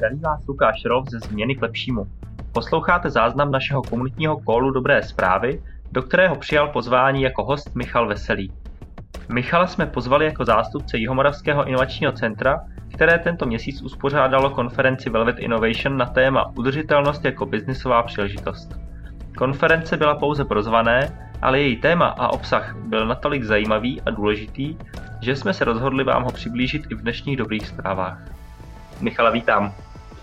Zdraví vás Lukáš Rov ze Změny k lepšímu. Posloucháte záznam našeho komunitního kólu Dobré zprávy, do kterého přijal pozvání jako host Michal Veselý. Michala jsme pozvali jako zástupce Jihomoravského inovačního centra, které tento měsíc uspořádalo konferenci Velvet Innovation na téma udržitelnost jako biznisová příležitost. Konference byla pouze prozvané, ale její téma a obsah byl natolik zajímavý a důležitý, že jsme se rozhodli vám ho přiblížit i v dnešních dobrých zprávách. Michala, vítám.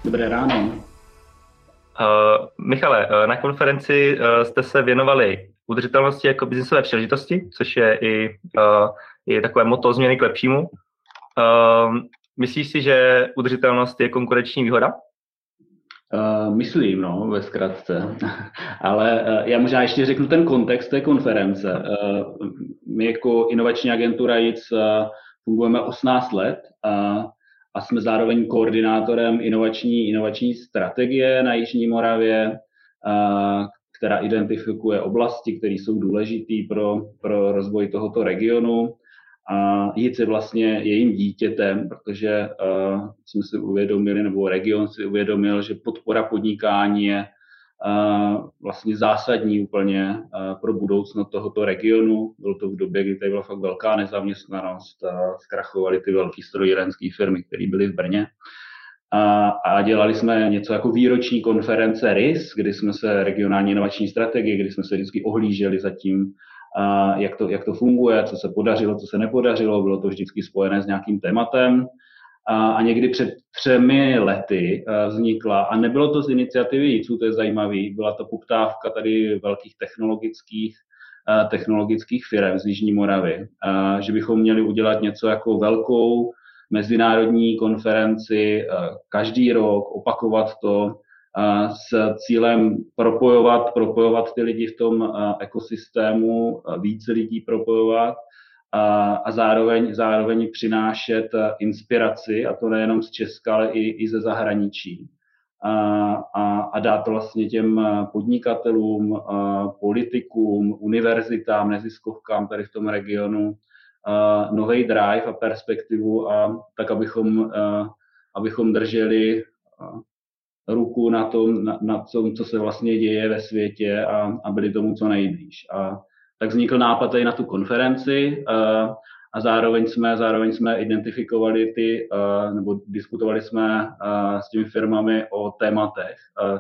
Dobré ráno. Uh, Michale, uh, na konferenci uh, jste se věnovali udržitelnosti jako biznisové příležitosti, což je i, uh, i takové moto změny k lepšímu. Uh, myslíš si, že udržitelnost je konkurenční výhoda? Uh, myslím, no, ve zkratce. Ale uh, já možná ještě řeknu ten kontext té konference. Uh, my jako inovační agentura JIC uh, fungujeme 18 let a, a jsme zároveň koordinátorem inovační, inovační strategie na Jižní Moravě, která identifikuje oblasti, které jsou důležité pro, pro rozvoj tohoto regionu. A jít je vlastně jejím dítětem, protože jsme si uvědomili, nebo region si uvědomil, že podpora podnikání je vlastně zásadní úplně pro budoucnost tohoto regionu. Bylo to v době, kdy tady byla fakt velká nezaměstnanost, zkrachovaly ty velké strojírenské firmy, které byly v Brně. A, a dělali jsme něco jako výroční konference RIS, kdy jsme se regionální inovační strategie, kdy jsme se vždycky ohlíželi za tím, jak to, jak to funguje, co se podařilo, co se nepodařilo, bylo to vždycky spojené s nějakým tématem. A někdy před třemi lety vznikla, a nebylo to z iniciativy JICU, to je zajímavý, byla to poptávka tady velkých technologických technologických firm z Jižní Moravy, že bychom měli udělat něco jako velkou mezinárodní konferenci každý rok, opakovat to, s cílem propojovat, propojovat ty lidi v tom ekosystému, více lidí propojovat a, zároveň, zároveň přinášet inspiraci, a to nejenom z Česka, ale i, i ze zahraničí. A, a, a dát vlastně těm podnikatelům, politikům, univerzitám, neziskovkám tady v tom regionu nový drive a perspektivu, a tak abychom, abychom drželi ruku na tom, na, na tom, co se vlastně děje ve světě a, a byli tomu co nejblíž. A tak vznikl nápad tady na tu konferenci a, a zároveň jsme, zároveň jsme identifikovali ty, a, nebo diskutovali jsme a, s těmi firmami o tématech,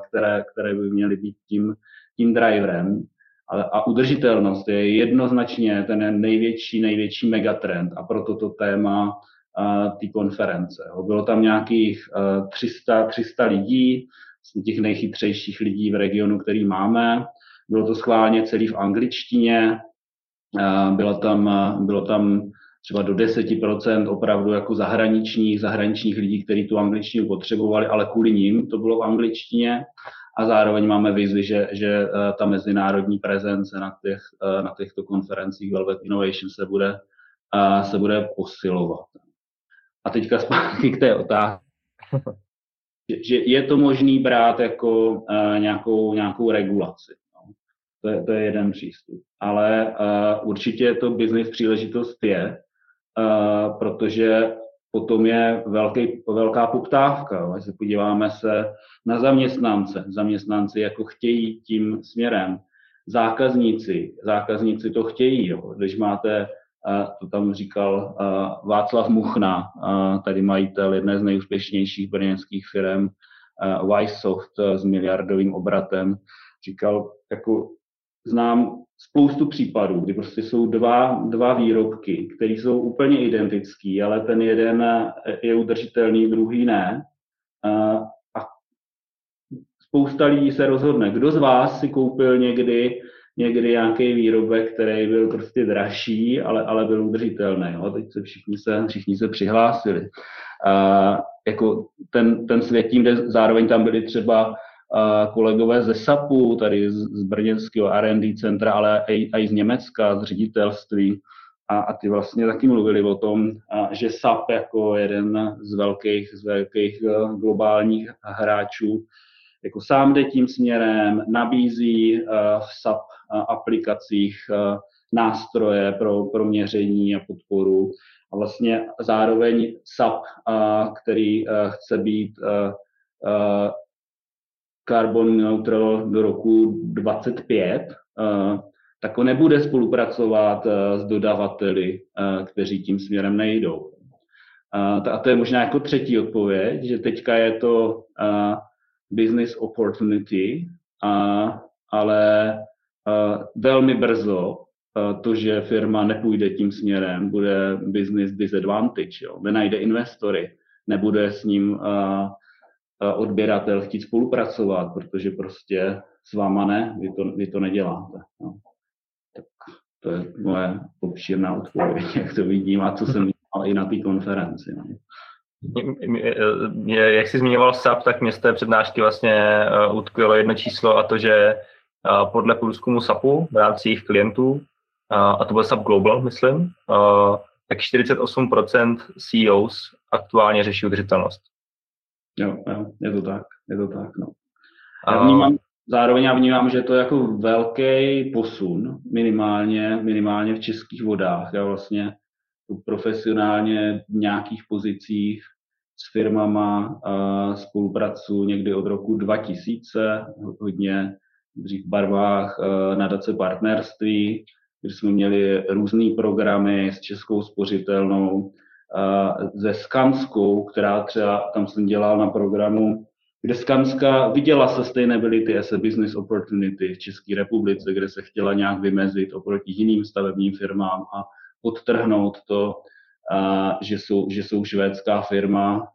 které, které by měly být tím, tím driverem. A, a udržitelnost je jednoznačně ten největší, největší megatrend a proto to téma té konference. Bylo tam nějakých 300, 300 lidí, z těch nejchytřejších lidí v regionu, který máme. Bylo to schválně celý v angličtině, bylo tam, bylo tam třeba do 10% opravdu jako zahraničních, zahraničních lidí, kteří tu angličtinu potřebovali, ale kvůli ním to bylo v angličtině. A zároveň máme vizi, že, že ta mezinárodní prezence na, těch, na těchto konferencích Velvet Innovation se bude, se bude posilovat. A teďka zpátky k té otázce. že je to možný brát jako nějakou, nějakou regulaci. To, je, to je jeden přístup. Ale uh, určitě to business příležitost je, uh, protože potom je velký, velká poptávka. Když se podíváme se na zaměstnance, zaměstnanci jako chtějí tím směrem. Zákazníci, zákazníci to chtějí. Jo. Když máte to tam říkal Václav Muchna, tady majitel jedné z nejúspěšnějších brněnských firm, Wisesoft s miliardovým obratem. Říkal, jako znám spoustu případů, kdy prostě jsou dva, dva výrobky, které jsou úplně identický, ale ten jeden je udržitelný, druhý ne. A spousta lidí se rozhodne, kdo z vás si koupil někdy někdy nějaký výrobek, který byl prostě dražší, ale, ale byl udržitelný. Jo. Teď se všichni se, všichni se přihlásili. A, jako ten, ten svět tím, kde zároveň tam byli třeba kolegové ze SAPu, tady z, brněnského R&D centra, ale i, z Německa, z ředitelství. A, a ty vlastně taky mluvili o tom, a, že SAP jako jeden z velkých, z velkých globálních hráčů jako sám jde tím směrem, nabízí v SAP aplikacích nástroje pro, pro měření a podporu. A vlastně zároveň SAP, který chce být carbon neutral do roku 25, tak on nebude spolupracovat s dodavateli, kteří tím směrem nejdou. A to je možná jako třetí odpověď, že teďka je to business opportunity, ale velmi brzo to, že firma nepůjde tím směrem, bude business disadvantage, jo. nenajde investory, nebude s ním odběratel chtít spolupracovat, protože prostě s váma ne, vy to, vy to neděláte. No. Tak to je moje obšírná odpověď, jak to vidím a co jsem viděl i na té konferenci. No. Jak jsi zmiňoval SAP, tak mě z té přednášky vlastně e, utkvělo jedno číslo a to, že podle průzkumu SAPu v rámci jejich klientů, a to byl SAP Global, myslím, tak 48% CEOs aktuálně řeší udržitelnost. Jo, jo, je to tak, je to tak, no. Já vnímám, zároveň já vnímám, že to je jako velký posun, minimálně, minimálně v českých vodách. Já vlastně profesionálně v nějakých pozicích s firmama spolupracuji někdy od roku 2000, hodně dřív v barvách nadace partnerství, kde jsme měli různé programy s Českou spořitelnou, ze Skanskou, která třeba, tam jsem dělal na programu, kde Skanska viděla sustainability as a business opportunity v České republice, kde se chtěla nějak vymezit oproti jiným stavebním firmám a podtrhnout to, že jsou, že jsou švédská firma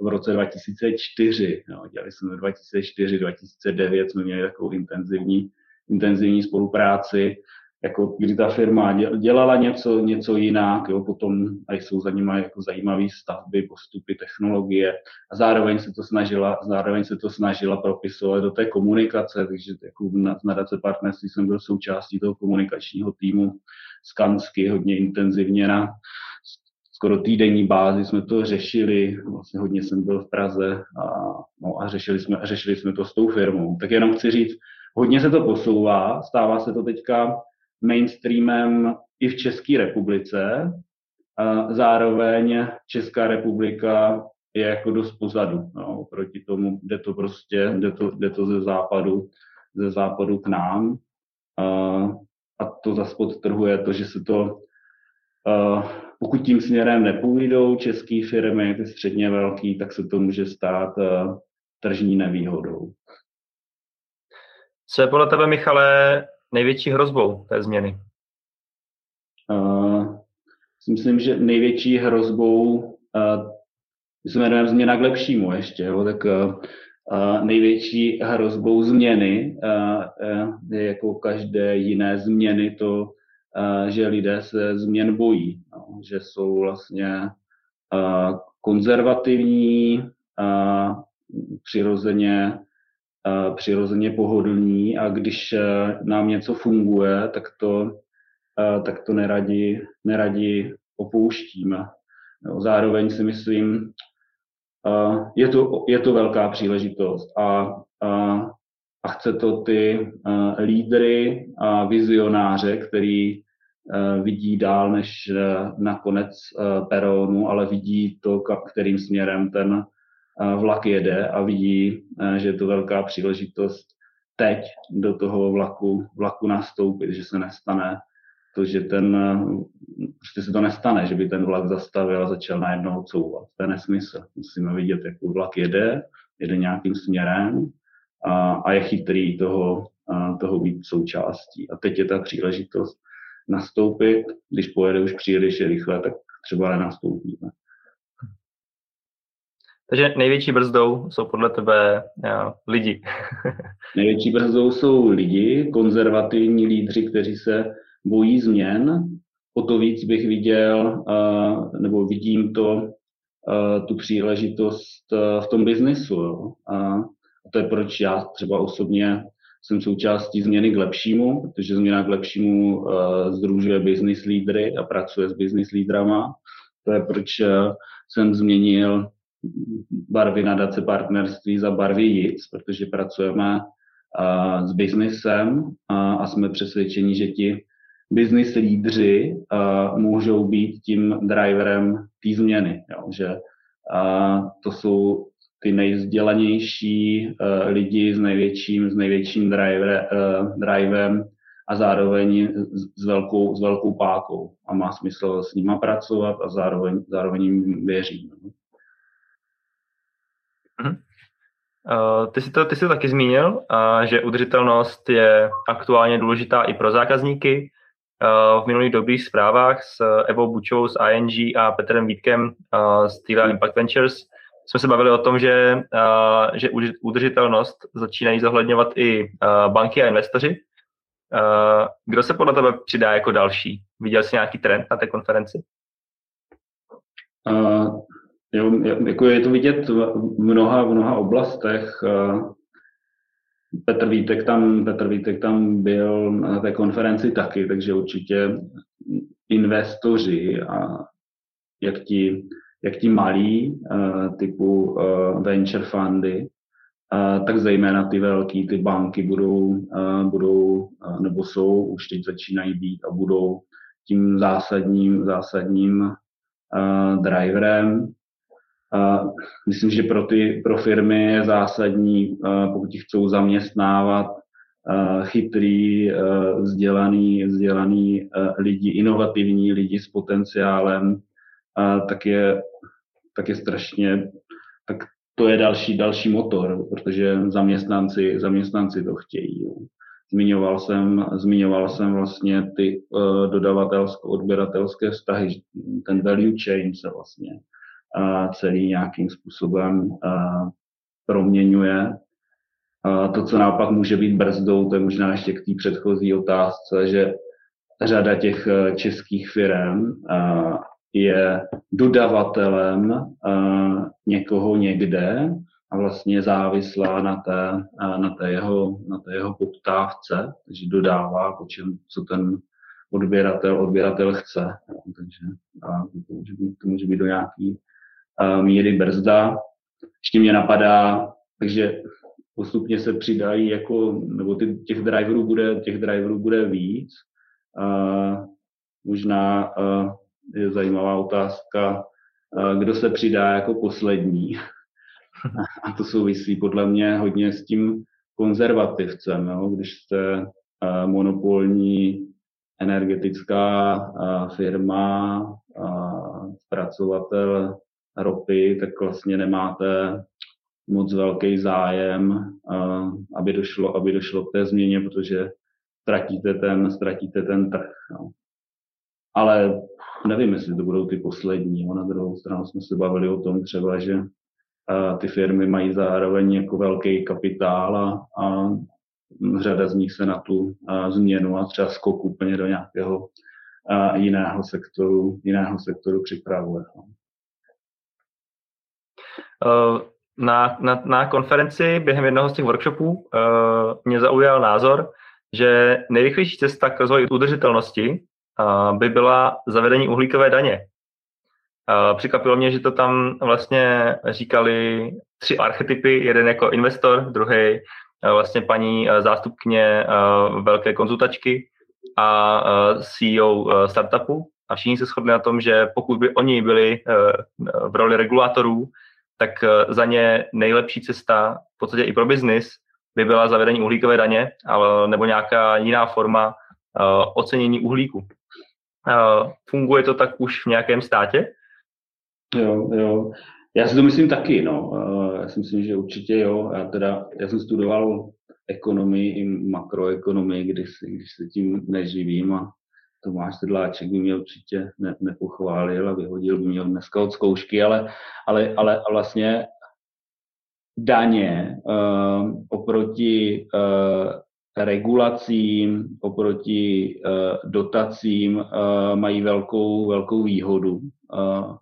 v roce 2004. No, dělali jsme 2004, 2009 jsme měli takovou intenzivní, intenzivní spolupráci jako kdy ta firma dělala něco, něco jinak, jo, potom a jsou za nimi jako zajímavé stavby, postupy, technologie a zároveň se to snažila, zároveň se to snažila propisovat do té komunikace, takže jako na nadace partnerství jsem byl součástí toho komunikačního týmu z Kansky, hodně intenzivně na skoro týdenní bázi jsme to řešili, vlastně hodně jsem byl v Praze a, no, a řešili, jsme, řešili jsme to s tou firmou. Tak jenom chci říct, hodně se to posouvá, stává se to teďka mainstreamem i v České republice. Zároveň Česká republika je jako dost pozadu. No, proti tomu jde to prostě, jde to, jde to ze západu, ze západu k nám. A, to zase podtrhuje to, že se to, pokud tím směrem nepůjdou české firmy, ty středně velký, tak se to může stát tržní nevýhodou. Co je podle tebe, Michale, největší hrozbou té změny? Uh, myslím, že největší hrozbou, uh, se jmenujeme změna k lepšímu ještě, jo, tak uh, největší hrozbou změny uh, je jako každé jiné změny to, uh, že lidé se změn bojí, no, že jsou vlastně uh, konzervativní, uh, přirozeně přirozeně pohodlní a když e, nám něco funguje, tak to, e, tak to neradi, neradi opouštíme. Zároveň si myslím, e, je to, je to velká příležitost a, a, a chce to ty lídry a vizionáře, který vidí dál než na konec peronu, ale vidí to, kterým směrem ten vlak jede a vidí, že je to velká příležitost teď do toho vlaku, vlaku nastoupit, že se nestane to, že ten, prostě se to nestane, že by ten vlak zastavil a začal najednou couvat. To je nesmysl. Musíme vidět, jak vlak jede, jede nějakým směrem a, a je chytrý toho, a, toho být součástí. A teď je ta příležitost nastoupit, když pojede už příliš rychle, tak třeba nenastoupíme. Takže největší brzdou jsou podle tebe jo, lidi. největší brzdou jsou lidi, konzervativní lídři, kteří se bojí změn. O to víc bych viděl, nebo vidím to, tu příležitost v tom biznesu. A to je proč já třeba osobně jsem součástí změny k lepšímu, protože změna k lepšímu združuje business lídry a pracuje s business lídrama. To je proč jsem změnil barvy nadace partnerství za barvy JIC, protože pracujeme s biznesem a jsme přesvědčeni, že ti business lídři můžou být tím driverem té změny. Jo, že to jsou ty nejvzdělanější uh, lidi s největším, s největším driver, uh, drivem a zároveň s velkou, s velkou pákou. A má smysl s nima pracovat a zároveň, zároveň jim věřím. Uh-huh. Uh, ty, jsi to, ty jsi to taky zmínil, uh, že udržitelnost je aktuálně důležitá i pro zákazníky. Uh, v minulých dobrých zprávách s Evo Bučovou z ING a Petrem Vítkem z Tila Impact Ventures jsme se bavili o tom, že, že udržitelnost začínají zohledňovat i banky a investoři. Kdo se podle tebe přidá jako další? Viděl jsi nějaký trend na té konferenci? Jo, jako je to vidět v mnoha, v mnoha oblastech. Uh, Petr Vítek tam, Petr Vítek tam byl na té konferenci taky, takže určitě investoři a jak ti, jak ti malí uh, typu uh, venture fundy, tak zejména ty velký, ty banky budou, budou nebo jsou, už teď začínají být a budou tím zásadním, zásadním driverem myslím, že pro, ty, pro firmy je zásadní, pokud chcou zaměstnávat chytrý, vzdělaný, vzdělaný lidi, inovativní lidi s potenciálem, tak je, tak je strašně, tak to je další, další motor, protože zaměstnanci, zaměstnanci to chtějí. Zmiňoval jsem, zmiňoval jsem vlastně ty uh, dodavatelsko-odběratelské vztahy, ten value chain se vlastně celý nějakým způsobem proměňuje. To, co naopak může být brzdou, to je možná ještě k té předchozí otázce, že řada těch e, českých firm je dodavatelem někoho někde a vlastně závislá na té, na té, jeho, na té jeho poptávce, takže dodává, po čem, co ten odběratel, odběratel chce. Takže a to, může být, to může být do nějaký míry brzda. Ještě mě napadá, takže postupně se přidají jako, nebo ty, těch driverů bude, těch driverů bude víc. A možná a je zajímavá otázka, kdo se přidá jako poslední. A to souvisí podle mě hodně s tím konzervativcem. Jo? Když jste monopolní energetická firma, zpracovatel ropy, tak vlastně nemáte moc velký zájem, aby došlo, aby došlo k té změně, protože ztratíte ten, ztratíte ten trh. No. Ale nevím, jestli to budou ty poslední. Na druhou stranu jsme se bavili o tom třeba, že ty firmy mají zároveň jako velký kapitál a, a řada z nich se na tu změnu a třeba skok úplně do nějakého jiného sektoru, jiného sektoru připravuje. Eh, na, na, na konferenci během jednoho z těch workshopů uh, mě zaujal názor, že nejrychlejší cesta k rozvoji udržitelnosti uh, by byla zavedení uhlíkové daně. Překvapilo mě, že to tam vlastně říkali tři archetypy, jeden jako investor, druhý uh, vlastně paní zástupkyně velké konzultačky a CEO startupu. A všichni se shodli na tom, že pokud by oni byli v roli regulátorů, tak eh, za ně nejlepší cesta, v podstatě i pro biznis, by byla zavedení uhlíkové daně ale, nebo nějaká jiná forma uh, ocenění uhlíku. Uh, funguje to tak už v nějakém státě? Jo, jo. Já si to myslím taky, no. Uh, já si myslím, že určitě jo. Já teda, já jsem studoval ekonomii i makroekonomii, když, když se tím neživím a Tomáš Sedláček by mě určitě ne, nepochválil a vyhodil by mě dneska od zkoušky, ale, ale, ale vlastně daně uh, oproti uh, regulacím, oproti uh, dotacím uh, mají velkou, velkou výhodu. Uh,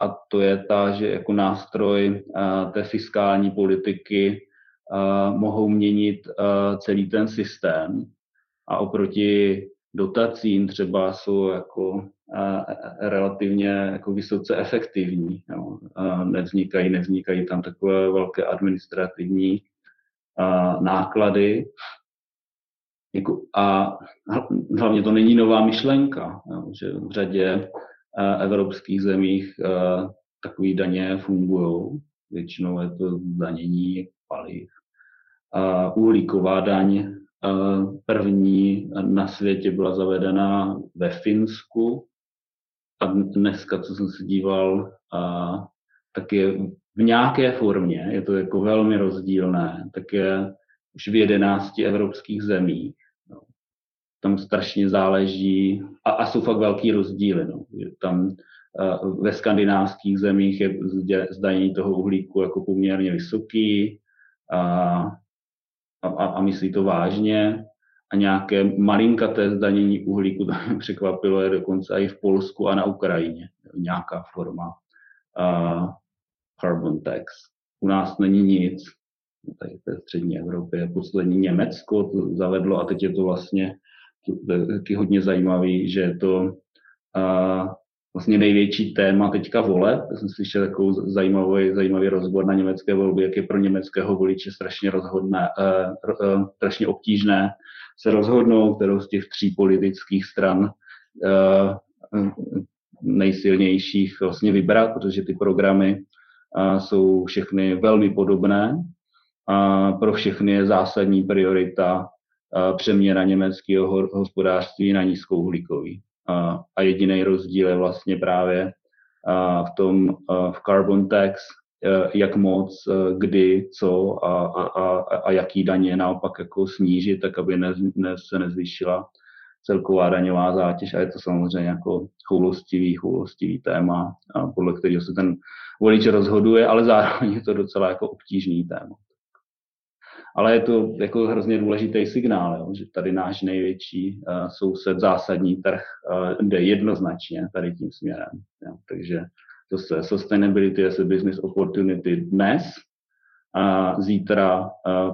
a to je ta, že jako nástroj uh, té fiskální politiky uh, mohou měnit uh, celý ten systém. A oproti dotacím třeba jsou jako a, relativně jako vysoce efektivní. Jo. A nevznikají, nevznikají tam takové velké administrativní a, náklady. Jako, a hlavně to není nová myšlenka, jo, že v řadě a, evropských zemích a, takové daně fungují. většinou je to zdanění paliv. A uhlíková daň první na světě byla zavedena ve Finsku a dneska, co jsem se díval, tak je v nějaké formě, je to jako velmi rozdílné, tak je už v jedenácti evropských zemích. No. Tam strašně záleží a, a jsou fakt velký rozdíly. No. Tam uh, ve skandinávských zemích je zdanění toho uhlíku jako poměrně vysoký a, a, a myslí to vážně. A nějaké malinkaté zdanění uhlíku, překvapilo, je dokonce i v Polsku a na Ukrajině. Nějaká forma uh, carbon tax. U nás není nic, tady v střední Evropě. Poslední Německo to zavedlo a teď je to vlastně taky hodně zajímavý, že je to a, vlastně největší téma teďka vole. Já jsem slyšel takovou zajímavý, zajímavý rozbor na německé volby, jak je pro německého voliče strašně rozhodné, uh, uh, strašně obtížné se rozhodnout, kterou z těch tří politických stran uh, nejsilnějších vlastně vybrat, protože ty programy jsou všechny velmi podobné. A pro všechny je zásadní priorita přeměna německého hospodářství na nízkouhlíkový. A jediný rozdíl je vlastně právě v tom v carbon tax, jak moc, kdy, co a, a, a jaký daně naopak jako snížit, tak aby ne, ne, se nezvýšila celková daňová zátěž a je to samozřejmě jako choulostivý, choulostivý téma, podle kterého se ten volič rozhoduje, ale zároveň je to docela jako obtížný téma. Ale je to jako hrozně důležitý signál, jo, že tady náš největší uh, soused, zásadní trh uh, jde jednoznačně tady tím směrem. Jo. Takže to se sustainability as a business opportunity dnes a zítra, uh,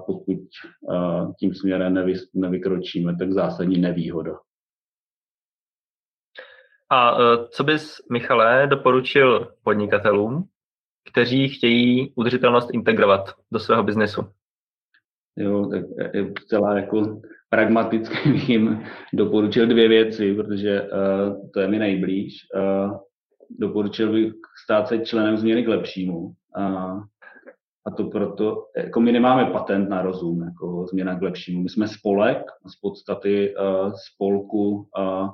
pokud uh, tím směrem nevy, nevykročíme, tak zásadní nevýhoda. A co bys, Michale, doporučil podnikatelům, kteří chtějí udržitelnost integrovat do svého biznesu? Jo, tak je celá jako pragmaticky bych jim doporučil dvě věci, protože uh, to je mi nejblíž. Uh, doporučil bych stát se členem změny k lepšímu. Uh, a to proto, jako my nemáme patent na rozum, jako změna k lepšímu. My jsme spolek, z podstaty uh, spolku uh,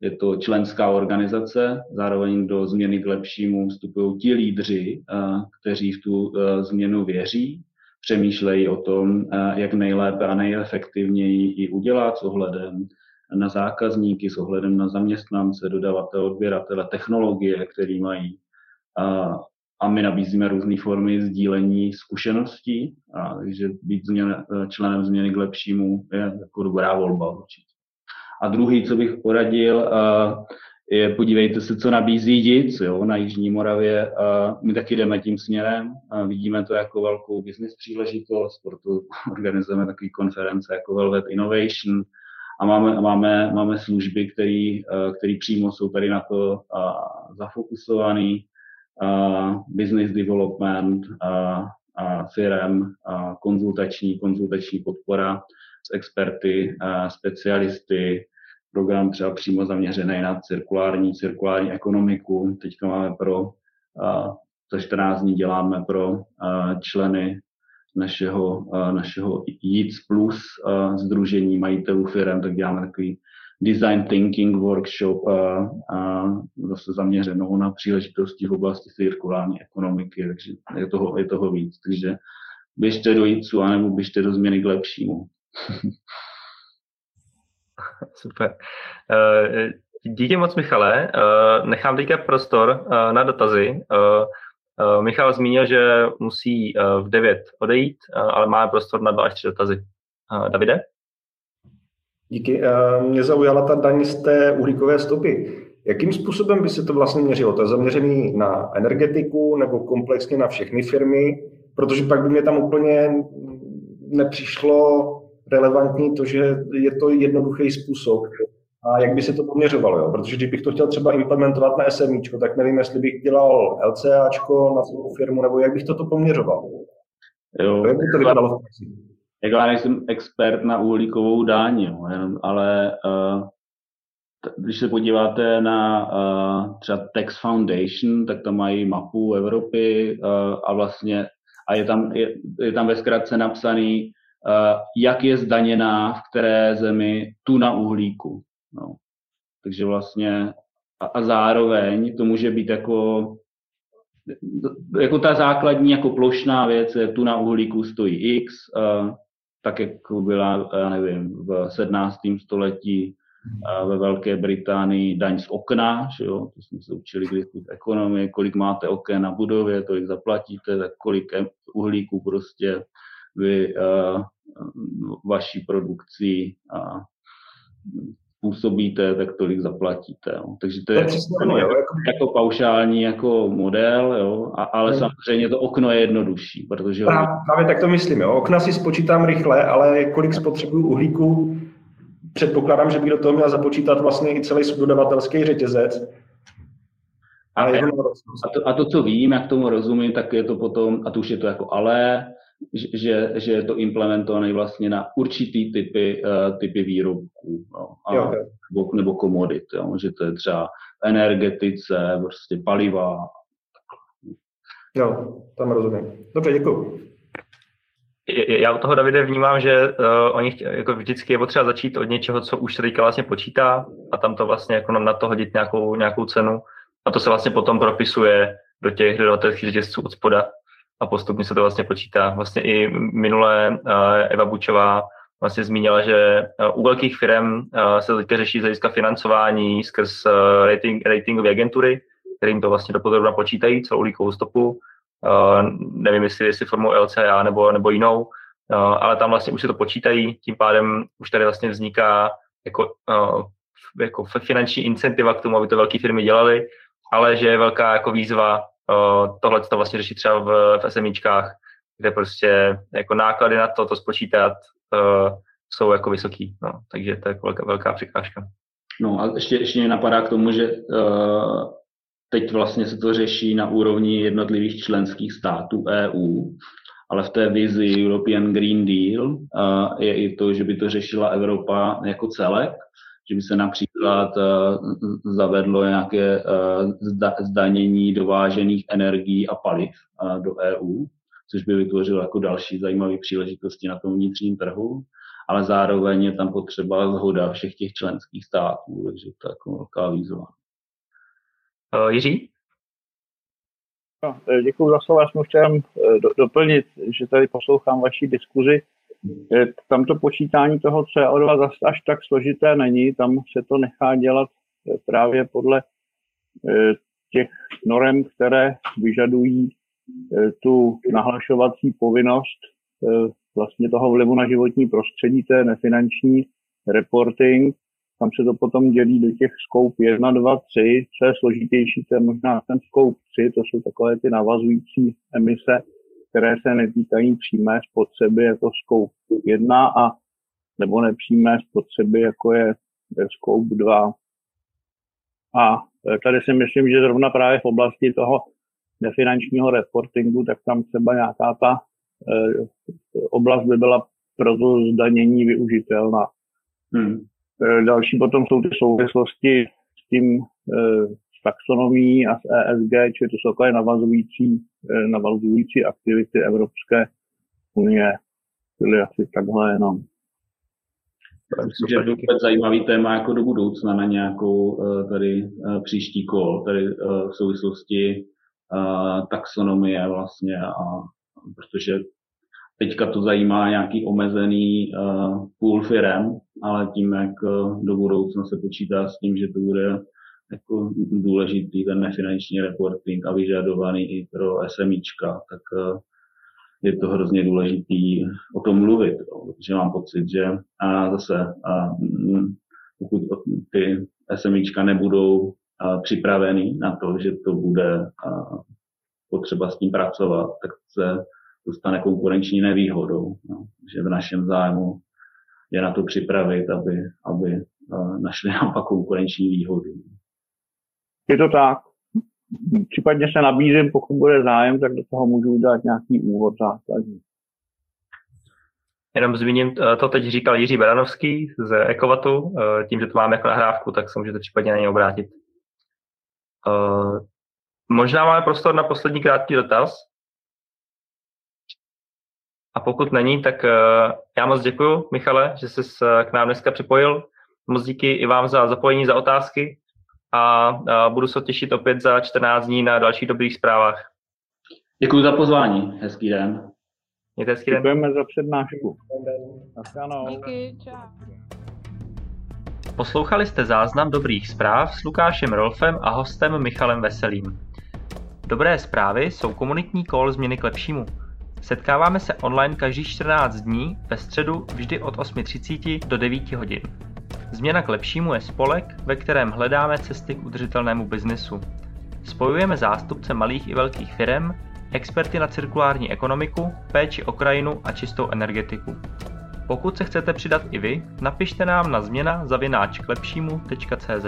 je to členská organizace, zároveň do změny k lepšímu vstupují ti lídři, uh, kteří v tu uh, změnu věří, přemýšlejí o tom, uh, jak nejlépe a nejefektivněji ji udělat s ohledem na zákazníky, s ohledem na zaměstnance, dodavatele, odběratele, technologie, které mají a my nabízíme různé formy sdílení zkušeností, a, takže být změn, členem změny k lepšímu je jako dobrá volba určitě. A druhý, co bych poradil, je podívejte se, co nabízí DIC jo, na Jižní Moravě. My taky jdeme tím směrem, vidíme to jako velkou business příležitost, proto organizujeme takové konference jako Velvet Innovation a máme, máme, máme služby, které přímo jsou tady na to zafokusované business development, a, a firm, a konzultační, konzultační podpora s experty, a specialisty, program třeba přímo zaměřený na cirkulární, cirkulární ekonomiku. Teďka máme pro, za 14 dní děláme pro členy našeho, našeho JIC Plus združení majitelů firm, tak děláme takový design thinking workshop a, a zase zaměřenou na příležitosti v oblasti cirkulární ekonomiky, takže je toho, je toho víc. Takže běžte do JITSu, anebo běžte do změny k lepšímu. Super. Eh, díky moc, Michale. Eh, nechám teďka prostor eh, na dotazy. Michal zmínil, že musí v 9 odejít, ale máme prostor na 2 až 3 dotazy. Davide? Díky. Mě zaujala ta daň z té uhlíkové stopy. Jakým způsobem by se to vlastně měřilo? To je zaměřený na energetiku nebo komplexně na všechny firmy? Protože pak by mě tam úplně nepřišlo relevantní to, že je to jednoduchý způsob. A jak by se to poměřovalo? Jo? Protože když bych to chtěl třeba implementovat na SMIčko, tak nevím, jestli bych dělal LCAčko na svou firmu, nebo jak bych toto poměřoval. Jo, jak by to vypadalo v praxi? jako já nejsem expert na uhlíkovou dáň, jo, ale uh, když se podíváte na uh, třeba Tax Foundation, tak tam mají mapu Evropy uh, a vlastně a je tam, je, je tam ve zkratce napsaný, jak je zdaněná v které zemi tu na uhlíku. No. Takže vlastně a, a zároveň to může být jako jako ta základní jako plošná věc je tu na uhlíku stojí X, uh, tak jako byla, já nevím, v 17. století ve Velké Británii daň z okna, že jo, to jsme se učili když v ekonomii, kolik máte oken na budově, tolik zaplatíte, tak kolik uhlíku prostě vy uh, vaší produkcí uh, působíte, tak tolik zaplatíte. Jo. Takže to je, to je jako, jako paušální jako model, jo, a, ale no. samozřejmě to okno je jednodušší, protože... Právě, právě tak to myslím, jo. Okna si spočítám rychle, ale kolik spotřebuju uhlíku, předpokládám, že bych do toho měl započítat vlastně i celý subdodavatelský řetězec. A, a, to, a to, co vím, jak tomu rozumím, tak je to potom, a to už je to jako ale, že, že je to implementované vlastně na určitý typy, uh, typy výrobků no, a, jo, nebo, nebo komodit, jo, že to je třeba energetice, prostě paliva. Jo, tam rozumím. Dobře, děkuji. Já u toho, Davide, vnímám, že uh, oni chtějí, jako vždycky je potřeba začít od něčeho, co už se teďka vlastně počítá a tam to vlastně jako na to hodit nějakou, nějakou cenu a to se vlastně potom propisuje do těch dodavatelských řetězců od spoda a postupně se to vlastně počítá. Vlastně i minulé uh, Eva Bučová vlastně zmínila, že uh, u velkých firm uh, se teďka řeší z hlediska financování skrz rating, ratingové agentury, kterým to vlastně do počítají, celou uhlíkovou stopu. Nevím, jestli, jestli formou LCA nebo, nebo jinou, ale tam vlastně už se to počítají, tím pádem už tady vlastně vzniká jako, jako finanční incentiva k tomu, aby to velké firmy dělaly, ale že je velká jako výzva tohle to vlastně řešit třeba v, v SMIčkách, kde prostě jako náklady na to, to spočítat, jsou jako vysoký. No, takže to je jako velká, velká překážka. No a ještě, ještě mě napadá k tomu, že uh, teď vlastně se to řeší na úrovni jednotlivých členských států EU, ale v té vizi European Green Deal uh, je i to, že by to řešila Evropa jako celek, že by se například uh, zavedlo nějaké uh, zdanění dovážených energií a paliv uh, do EU, což by vytvořilo jako další zajímavé příležitosti na tom vnitřním trhu, ale zároveň je tam potřeba zhoda všech těch členských států, takže to je jako velká výzva. Uh, Jiří? No, děkuji za slovo. Já jsem chtěl doplnit, že tady poslouchám vaší diskuzi tam to počítání toho CO2 zase až tak složité není, tam se to nechá dělat eh, právě podle eh, těch norem, které vyžadují eh, tu nahlašovací povinnost vlastně toho vlivu na životní prostředí, to je nefinanční reporting. Tam se to potom dělí do těch scope 1, 2, 3. Co je složitější, to je možná ten scope 3, to jsou takové ty navazující emise, které se netýkají přímé spotřeby jako scope 1 a nebo nepřímé spotřeby, jako je scope 2. A e, tady si myslím, že zrovna právě v oblasti toho nefinančního reportingu, tak tam třeba nějaká ta eh, oblast by byla pro to zdanění využitelná. Hmm. E, další potom jsou ty souvislosti s tím s taxonomí a s ESG, čili to jsou takové navazující, eh, navazující aktivity Evropské unie. Čili asi takhle jenom. Myslím, že je to zajímavý téma jako do budoucna na nějakou eh, tady eh, příští kol, tady v souvislosti taxonomie vlastně, a, protože teďka to zajímá nějaký omezený půl firem, ale tím, jak do budoucna se počítá s tím, že to bude jako důležitý ten nefinanční reporting a vyžadovaný i pro SMIčka, tak eh, je to hrozně důležitý o tom mluvit, protože mám pocit, že a zase a, mm, pokud ty SMIčka nebudou připravený na to, že to bude potřeba s tím pracovat, tak se dostane konkurenční nevýhodou. No. Že v našem zájmu je na to připravit, aby, aby našli naopak konkurenční výhodu. Je to tak. Případně se nabízím, pokud bude zájem, tak do toho můžu dát nějaký úvod základní. Jenom zmíním, eh, to teď říkal Jiří Beranovský z Ekovatu, eh, tím, že to máme jako nahrávku, tak se můžete případně na něj obrátit. Možná máme prostor na poslední krátký dotaz. A pokud není, tak já moc děkuji, Michale, že jsi k nám dneska připojil. Moc díky i vám za zapojení, za otázky a budu se těšit opět za 14 dní na dalších dobrých zprávách. Děkuji za pozvání, hezký den. Mějte hezký den. Děkujeme za přednášku. Díky, čau. Poslouchali jste záznam dobrých zpráv s Lukášem Rolfem a hostem Michalem Veselým. Dobré zprávy jsou komunitní kol změny k lepšímu. Setkáváme se online každý 14 dní, ve středu vždy od 8.30 do 9 hodin. Změna k lepšímu je spolek, ve kterém hledáme cesty k udržitelnému biznesu. Spojujeme zástupce malých i velkých firm, experty na cirkulární ekonomiku, péči o krajinu a čistou energetiku. Pokud se chcete přidat i vy, napište nám na změna zavináč k lepšímu.cz.